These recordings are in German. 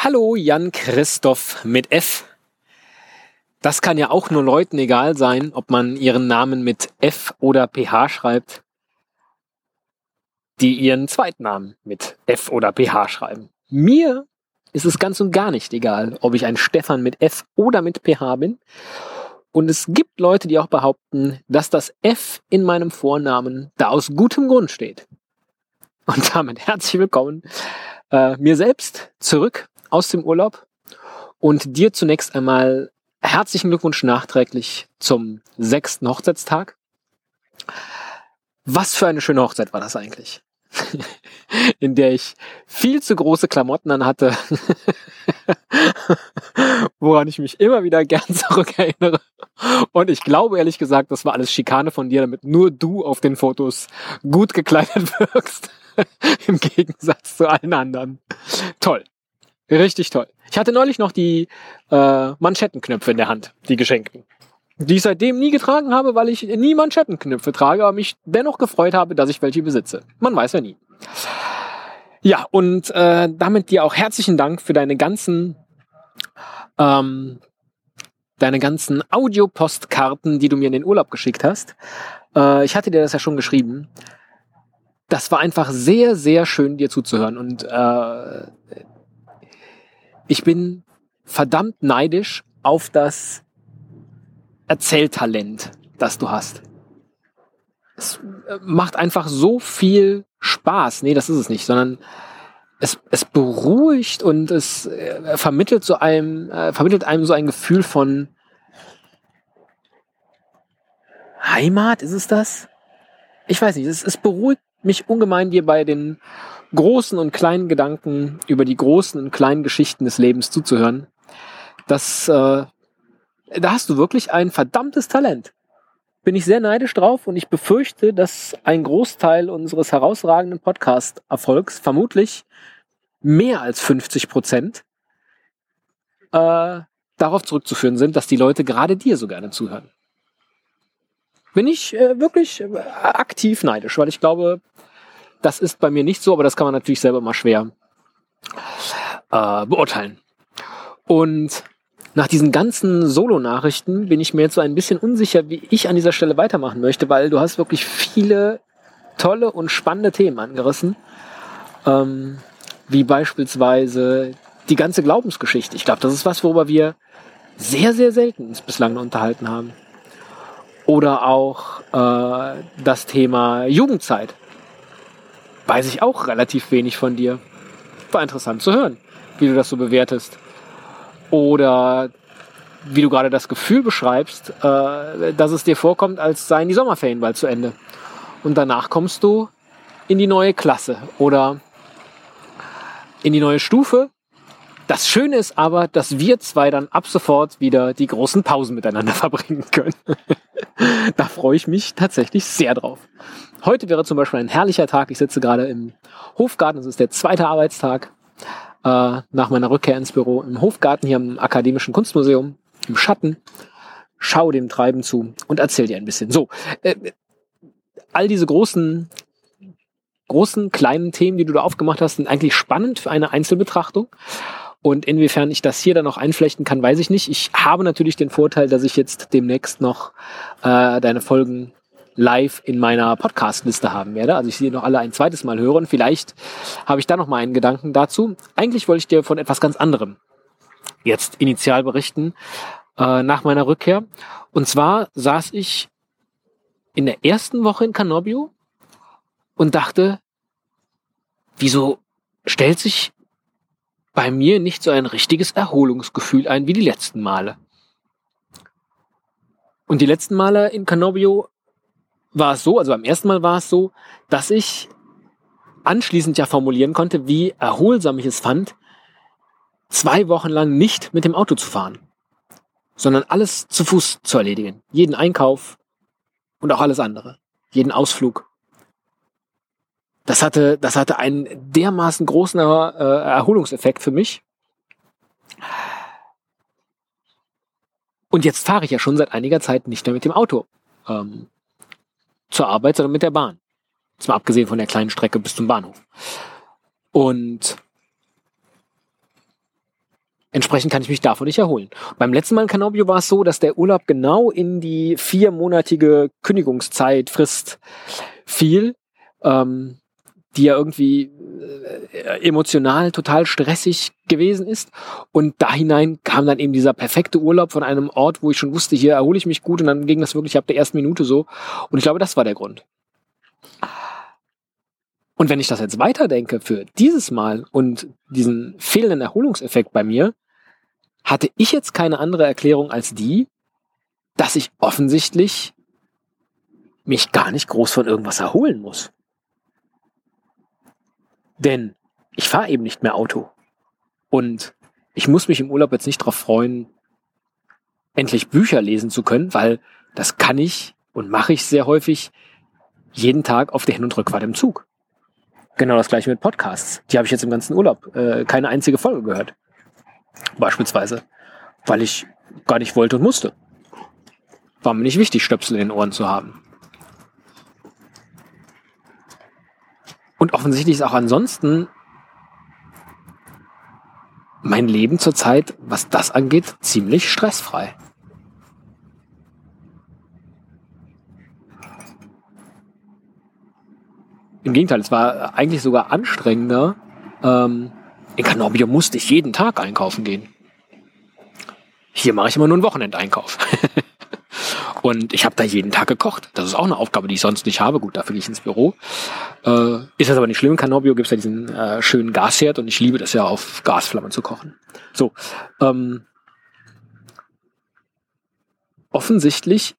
Hallo Jan Christoph mit F. Das kann ja auch nur Leuten egal sein, ob man ihren Namen mit F oder PH schreibt, die ihren Zweitnamen mit F oder PH schreiben. Mir ist es ganz und gar nicht egal, ob ich ein Stefan mit F oder mit PH bin. Und es gibt Leute, die auch behaupten, dass das F in meinem Vornamen da aus gutem Grund steht. Und damit herzlich willkommen äh, mir selbst zurück aus dem Urlaub und dir zunächst einmal herzlichen Glückwunsch nachträglich zum sechsten Hochzeitstag. Was für eine schöne Hochzeit war das eigentlich? In der ich viel zu große Klamotten an hatte, woran ich mich immer wieder gern zurückerinnere. Und ich glaube ehrlich gesagt, das war alles Schikane von dir, damit nur du auf den Fotos gut gekleidet wirkst. Im Gegensatz zu allen anderen. Toll. Richtig toll. Ich hatte neulich noch die äh, Manschettenknöpfe in der Hand, die geschenkten. Die ich seitdem nie getragen habe, weil ich nie Manschettenknöpfe trage, aber mich dennoch gefreut habe, dass ich welche besitze. Man weiß ja nie. Ja, und äh, damit dir auch herzlichen Dank für deine ganzen ähm, deine ganzen Audiopostkarten, die du mir in den Urlaub geschickt hast. Äh, ich hatte dir das ja schon geschrieben. Das war einfach sehr, sehr schön, dir zuzuhören. Und äh, ich bin verdammt neidisch auf das Erzähltalent, das du hast. Es äh, macht einfach so viel Spaß. Nee, das ist es nicht, sondern es, es beruhigt und es äh, vermittelt so einem, äh, vermittelt einem so ein Gefühl von Heimat, ist es das? Ich weiß nicht, es, es beruhigt mich ungemein, dir bei den großen und kleinen Gedanken über die großen und kleinen Geschichten des Lebens zuzuhören. Das, äh, da hast du wirklich ein verdammtes Talent. Bin ich sehr neidisch drauf und ich befürchte, dass ein Großteil unseres herausragenden Podcast-Erfolgs, vermutlich mehr als 50 Prozent, äh, darauf zurückzuführen sind, dass die Leute gerade dir so gerne zuhören. Bin ich äh, wirklich äh, aktiv neidisch, weil ich glaube, das ist bei mir nicht so, aber das kann man natürlich selber mal schwer äh, beurteilen. Und nach diesen ganzen Solo-Nachrichten bin ich mir jetzt so ein bisschen unsicher, wie ich an dieser Stelle weitermachen möchte, weil du hast wirklich viele tolle und spannende Themen angerissen. Ähm, wie beispielsweise die ganze Glaubensgeschichte. Ich glaube, das ist was, worüber wir sehr, sehr selten uns bislang unterhalten haben. Oder auch äh, das Thema Jugendzeit weiß ich auch relativ wenig von dir. War interessant zu hören, wie du das so bewertest. Oder wie du gerade das Gefühl beschreibst, äh, dass es dir vorkommt, als seien die Sommerferien bald zu Ende. Und danach kommst du in die neue Klasse oder in die neue Stufe. Das Schöne ist aber, dass wir zwei dann ab sofort wieder die großen Pausen miteinander verbringen können. da freue ich mich tatsächlich sehr drauf. Heute wäre zum Beispiel ein herrlicher Tag. Ich sitze gerade im Hofgarten. Es ist der zweite Arbeitstag äh, nach meiner Rückkehr ins Büro im Hofgarten hier im Akademischen Kunstmuseum im Schatten. Schau dem Treiben zu und erzähl dir ein bisschen. So, äh, all diese großen, großen, kleinen Themen, die du da aufgemacht hast, sind eigentlich spannend für eine Einzelbetrachtung. Und inwiefern ich das hier dann noch einflechten kann, weiß ich nicht. Ich habe natürlich den Vorteil, dass ich jetzt demnächst noch äh, deine Folgen live in meiner Podcast-Liste haben werde. Also ich sie noch alle ein zweites Mal höre und vielleicht habe ich da noch mal einen Gedanken dazu. Eigentlich wollte ich dir von etwas ganz anderem jetzt initial berichten äh, nach meiner Rückkehr. Und zwar saß ich in der ersten Woche in Canobio und dachte, wieso stellt sich bei mir nicht so ein richtiges Erholungsgefühl ein wie die letzten Male? Und die letzten Male in Canobio war es so, also beim ersten Mal war es so, dass ich anschließend ja formulieren konnte, wie erholsam ich es fand, zwei Wochen lang nicht mit dem Auto zu fahren, sondern alles zu Fuß zu erledigen. Jeden Einkauf und auch alles andere. Jeden Ausflug. Das hatte, das hatte einen dermaßen großen äh, Erholungseffekt für mich. Und jetzt fahre ich ja schon seit einiger Zeit nicht mehr mit dem Auto. Ähm, zur Arbeit, sondern mit der Bahn. Mal abgesehen von der kleinen Strecke bis zum Bahnhof. Und Entsprechend kann ich mich davon nicht erholen. Beim letzten Mal in Canobio war es so, dass der Urlaub genau in die viermonatige Kündigungszeitfrist fiel, ähm, die ja irgendwie äh, emotional total stressig gewesen ist. Und da hinein kam dann eben dieser perfekte Urlaub von einem Ort, wo ich schon wusste, hier erhole ich mich gut und dann ging das wirklich ab der ersten Minute so. Und ich glaube, das war der Grund. Und wenn ich das jetzt weiterdenke für dieses Mal und diesen fehlenden Erholungseffekt bei mir, hatte ich jetzt keine andere Erklärung als die, dass ich offensichtlich mich gar nicht groß von irgendwas erholen muss. Denn ich fahre eben nicht mehr Auto. Und ich muss mich im Urlaub jetzt nicht darauf freuen, endlich Bücher lesen zu können, weil das kann ich und mache ich sehr häufig jeden Tag auf der Hin- und Rückfahrt im Zug. Genau das gleiche mit Podcasts. Die habe ich jetzt im ganzen Urlaub äh, keine einzige Folge gehört. Beispielsweise. Weil ich gar nicht wollte und musste. War mir nicht wichtig, Stöpsel in den Ohren zu haben. Und offensichtlich ist auch ansonsten mein Leben zurzeit, was das angeht, ziemlich stressfrei. Im Gegenteil, es war eigentlich sogar anstrengender. Ähm, in Canobio musste ich jeden Tag einkaufen gehen. Hier mache ich immer nur einen Wochenendeinkauf. Und ich habe da jeden Tag gekocht. Das ist auch eine Aufgabe, die ich sonst nicht habe. Gut, dafür gehe ich ins Büro. Äh, ist das aber nicht schlimm. In Canobio gibt es ja diesen äh, schönen Gasherd und ich liebe das ja auf Gasflammen zu kochen. So. Ähm, offensichtlich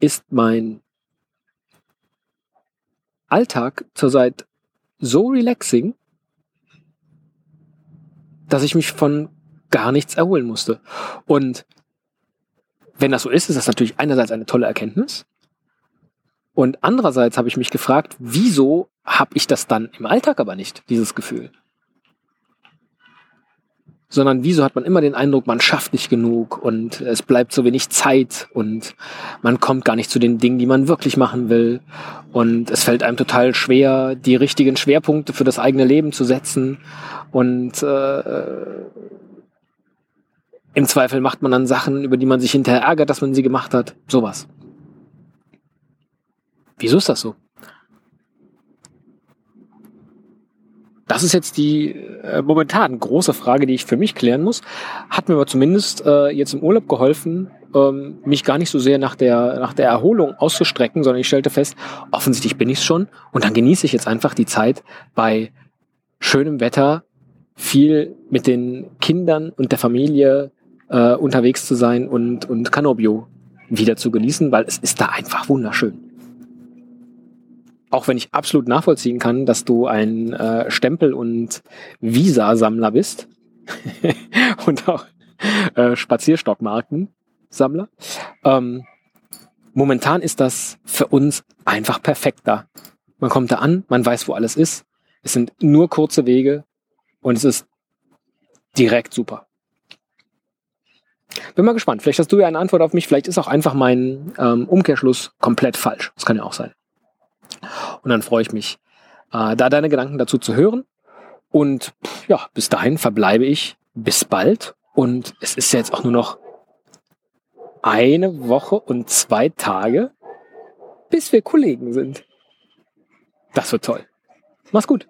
ist mein Alltag zurzeit so relaxing, dass ich mich von gar nichts erholen musste. Und wenn das so ist, ist das natürlich einerseits eine tolle Erkenntnis. Und andererseits habe ich mich gefragt, wieso habe ich das dann im Alltag aber nicht, dieses Gefühl? sondern wieso hat man immer den Eindruck, man schafft nicht genug und es bleibt so wenig Zeit und man kommt gar nicht zu den Dingen, die man wirklich machen will und es fällt einem total schwer, die richtigen Schwerpunkte für das eigene Leben zu setzen und äh, im Zweifel macht man dann Sachen, über die man sich hinterher ärgert, dass man sie gemacht hat. Sowas. Wieso ist das so? Das ist jetzt die äh, momentan große Frage, die ich für mich klären muss. Hat mir aber zumindest äh, jetzt im Urlaub geholfen, ähm, mich gar nicht so sehr nach der, nach der Erholung auszustrecken, sondern ich stellte fest, offensichtlich bin ich es schon und dann genieße ich jetzt einfach die Zeit bei schönem Wetter, viel mit den Kindern und der Familie äh, unterwegs zu sein und, und Canobio wieder zu genießen, weil es ist da einfach wunderschön auch wenn ich absolut nachvollziehen kann, dass du ein äh, Stempel- und Visa-Sammler bist und auch äh, Spazierstockmarken-Sammler. Ähm, momentan ist das für uns einfach perfekt da. Man kommt da an, man weiß, wo alles ist. Es sind nur kurze Wege und es ist direkt super. Bin mal gespannt. Vielleicht hast du ja eine Antwort auf mich. Vielleicht ist auch einfach mein ähm, Umkehrschluss komplett falsch. Das kann ja auch sein. Und dann freue ich mich, äh, da deine Gedanken dazu zu hören. Und ja, bis dahin verbleibe ich bis bald. Und es ist jetzt auch nur noch eine Woche und zwei Tage, bis wir Kollegen sind. Das wird toll. Mach's gut.